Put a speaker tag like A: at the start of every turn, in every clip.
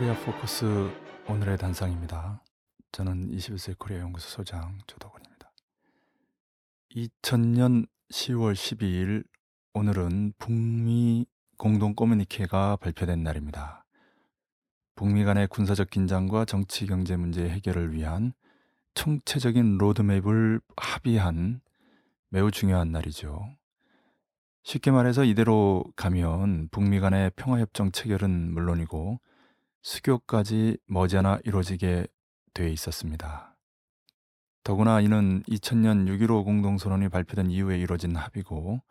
A: 코리아 포커스 오늘의 단상입니다. 저는 21세기 코리아 연구소 소장 조덕원입니다. 2000년 10월 12일 오늘은 북미 공동 커뮤니케가 발표된 날입니다. 북미 간의 군사적 긴장과 정치 경제 문제 해결을 위한 총체적인 로드맵을 합의한 매우 중요한 날이죠. 쉽게 말해서 이대로 가면 북미 간의 평화협정 체결은 물론이고 수교까지 머지않아 이루어지게 돼 있었습니다. 더구나 이는 2000년 6.15 공동선언이 발표된 이후에 이루어진 합의고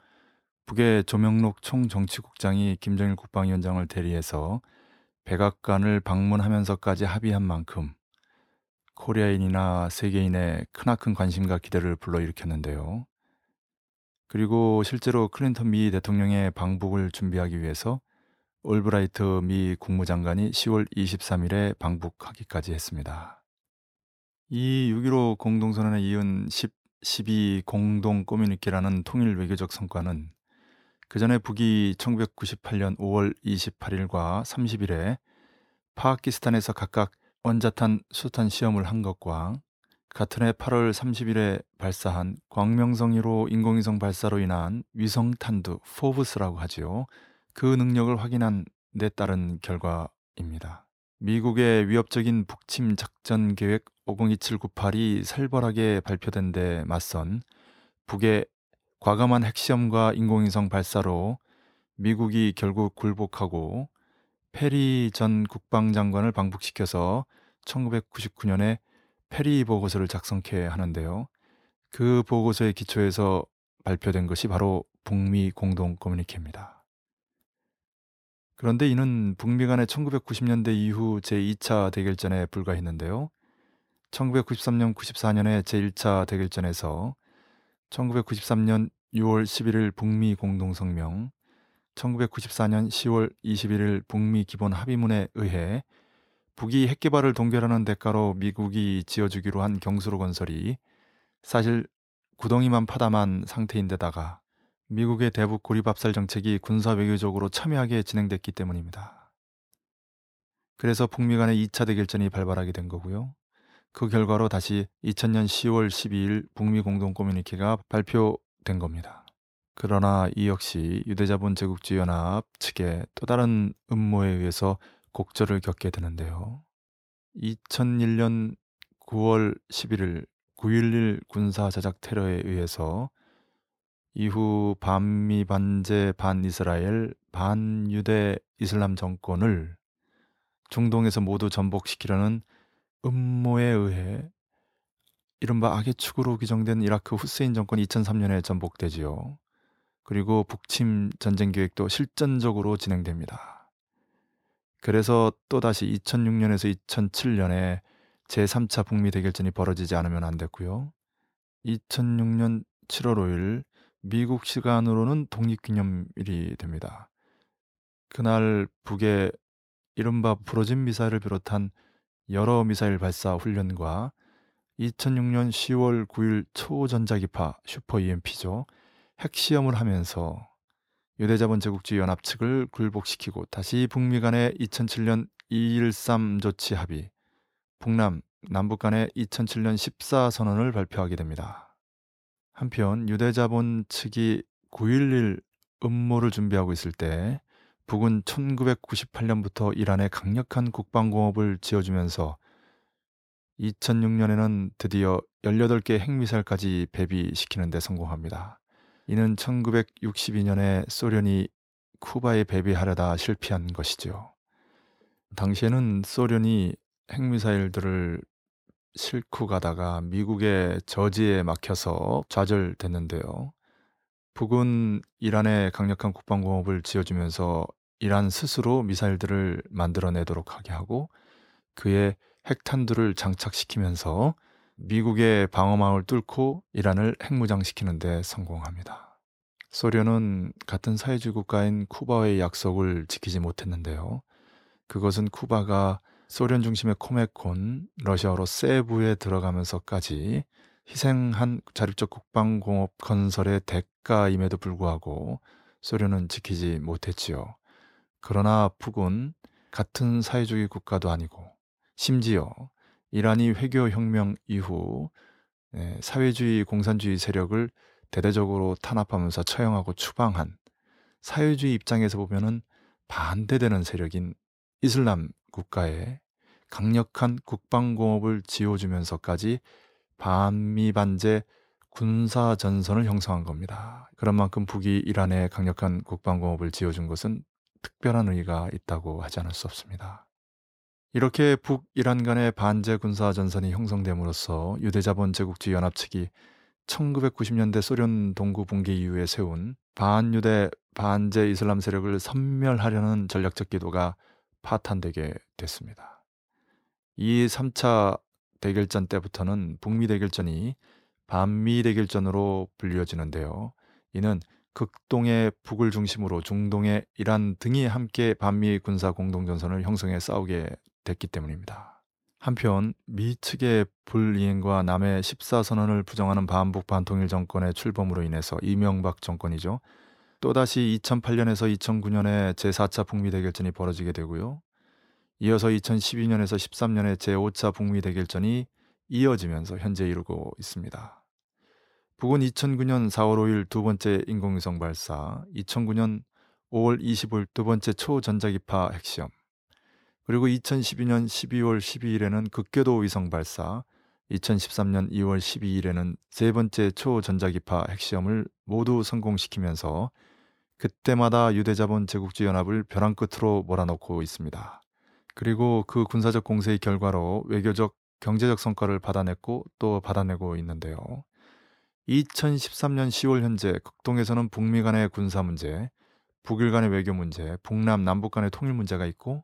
A: 북의 조명록 총정치국장이 김정일 국방위원장을 대리해서 백악관을 방문하면서까지 합의한 만큼 코리아인이나 세계인의 크나큰 관심과 기대를 불러일으켰는데요. 그리고 실제로 클린턴 미 대통령의 방북을 준비하기 위해서 올브라이트 미 국무장관이 10월 23일에 방북하기까지 했습니다. 이 6.15 공동선언에 이은 10, 12 공동 꼬뮤니케라는 통일 외교적 성과는 그 전에 북이 1998년 5월 28일과 30일에 파키스탄에서 각각 원자탄 수탄 시험을 한 것과 같은 해 8월 30일에 발사한 광명성 1호 인공위성 발사로 인한 위성 탄두 FOBS라고 하지요. 그 능력을 확인한 데 따른 결과입니다. 미국의 위협적인 북침 작전 계획 502798이 살벌하게 발표된 데 맞선 북의 과감한 핵시험과 인공위성 발사로 미국이 결국 굴복하고 페리 전 국방장관을 방북시켜서 1999년에 페리 보고서를 작성케 하는데요. 그 보고서의 기초에서 발표된 것이 바로 북미 공동 커뮤니케입니다. 그런데 이는 북미 간의 1990년대 이후 제2차 대결전에 불과했는데요. 1993년 94년의 제1차 대결전에서 1993년 6월 11일 북미 공동성명, 1994년 10월 21일 북미 기본 합의문에 의해 북이 핵개발을 동결하는 대가로 미국이 지어주기로 한 경수로 건설이 사실 구덩이만 파담한 상태인데다가 미국의 대북 고립 압살 정책이 군사 외교적으로 첨예하게 진행됐기 때문입니다. 그래서 북미 간의 2차 대결전이 발발하게 된 거고요. 그 결과로 다시 2000년 10월 12일 북미 공동 커뮤니케가 발표된 겁니다. 그러나 이 역시 유대자본 제국주의 연합 측의 또 다른 음모에 의해서 곡절을 겪게 되는데요. 2001년 9월 11일 9.11 군사 자작 테러에 의해서 이후 반미 반제 반이스라엘 반유대 이슬람 정권을 중동에서 모두 전복시키려는 음모에 의해 이른바 악의 축으로 규정된 이라크 후세인 정권이 2003년에 전복되지요. 그리고 북침 전쟁 계획도 실전적으로 진행됩니다. 그래서 또다시 2006년에서 2007년에 제3차 북미 대결전이 벌어지지 않으면 안 됐고요. 2006년 7월 5일 미국 시간으로는 독립기념일이 됩니다. 그날 북의 이른바 부러진 미사일을 비롯한 여러 미사일 발사 훈련과 2006년 10월 9일 초전자기파 슈퍼 EMP죠. 핵시험을 하면서 유대자본 제국주의 연합 측을 굴복시키고 다시 북미 간의 2007년 213 조치 합의, 북남, 남북 간의 2007년 14 선언을 발표하게 됩니다. 한편 유대자본 측이 9.11 음모를 준비하고 있을 때 북은 1998년부터 이란에 강력한 국방공업을 지어주면서 2006년에는 드디어 18개 핵미사일까지 배비시키는 데 성공합니다. 이는 1962년에 소련이 쿠바에 배비하려다 실패한 것이죠. 당시에는 소련이 핵미사일들을 싣고 가다가 미국의 저지에 막혀서 좌절됐는데요. 북은 이란에 강력한 국방공업을 지어주면서 이란 스스로 미사일들을 만들어내도록 하게 하고 그의 핵탄두를 장착시키면서 미국의 방어망을 뚫고 이란을 핵무장시키는 데 성공합니다. 소련은 같은 사회주의 국가인 쿠바의 약속을 지키지 못했는데요. 그것은 쿠바가 소련 중심의 코메콘, 러시아어로 세부에 들어가면서까지 희생한 자립적 국방공업 건설의 대가임에도 불구하고 소련은 지키지 못했지요. 그러나 북은 같은 사회주의 국가도 아니고 심지어 이란이 회교 혁명 이후 예, 사회주의 공산주의 세력을 대대적으로 탄압하면서 처형하고 추방한 사회주의 입장에서 보면은 반대되는 세력인 이슬람 국가에 강력한 국방공업을 지어주면서까지 반미 반제 군사 전선을 형성한 겁니다. 그런 만큼 북이 이란에 강력한 국방공업을 지어준 것은 특별한 의의가 있다고 하지 않을 수 없습니다. 이렇게 북이란 간의 반제 군사 전선이 형성됨으로써 유대자본 제국주의 연합 측이 1990년대 소련 동구 붕괴 이후에 세운 반유대 반제 이슬람 세력을 섬멸하려는 전략적 기도가 파탄되게 됐습니다. 이 3차 대결전 때부터는 북미 대결전이 반미 대결전으로 불려지는데요. 이는 극동의 북을 중심으로 중동의 이란 등이 함께 반미 군사 공동전선을 형성해 싸우게 됐기 때문입니다. 한편 미 측의 불이행과 남의 14선언을 부정하는 반북 반통일 정권의 출범으로 인해서 이명박 정권이죠. 또다시 2008년에서 2009년에 제4차 북미 대결전이 벌어지게 되고요. 이어서 2012년에서 13년에 제5차 북미 대결전이 이어지면서 현재 이루고 있습니다. 북은 2009년 4월 5일 두 번째 인공위성 발사, 2009년 5월 25일 두 번째 초전자기파 핵시험, 그리고 2012년 12월 12일에는 극궤도 위성 발사, 2013년 2월 12일에는 세 번째 초전자기파 핵시험을 모두 성공시키면서 그때마다 유대자본 제국주의 연합을 벼랑 끝으로 몰아넣고 있습니다. 그리고 그 군사적 공세의 결과로 외교적, 경제적 성과를 받아냈고 또 받아내고 있는데요. 2013년 10월 현재 극동에서는 북미 간의 군사 문제, 북일 간의 외교 문제, 북남 남북 간의 통일 문제가 있고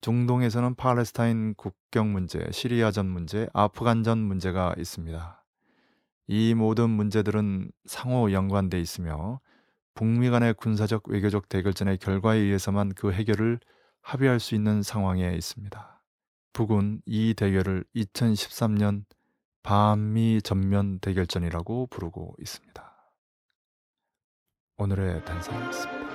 A: 중동에서는 팔레스타인 국경 문제, 시리아전 문제, 아프간전 문제가 있습니다. 이 모든 문제들은 상호 연관돼 있으며 북미 간의 군사적 외교적 대결전의 결과에 의해서만 그 해결을 합의할 수 있는 상황에 있습니다. 북은 이 대결을 2013년 반미 전면 대결전이라고 부르고 있습니다. 오늘의 단상이었습니다.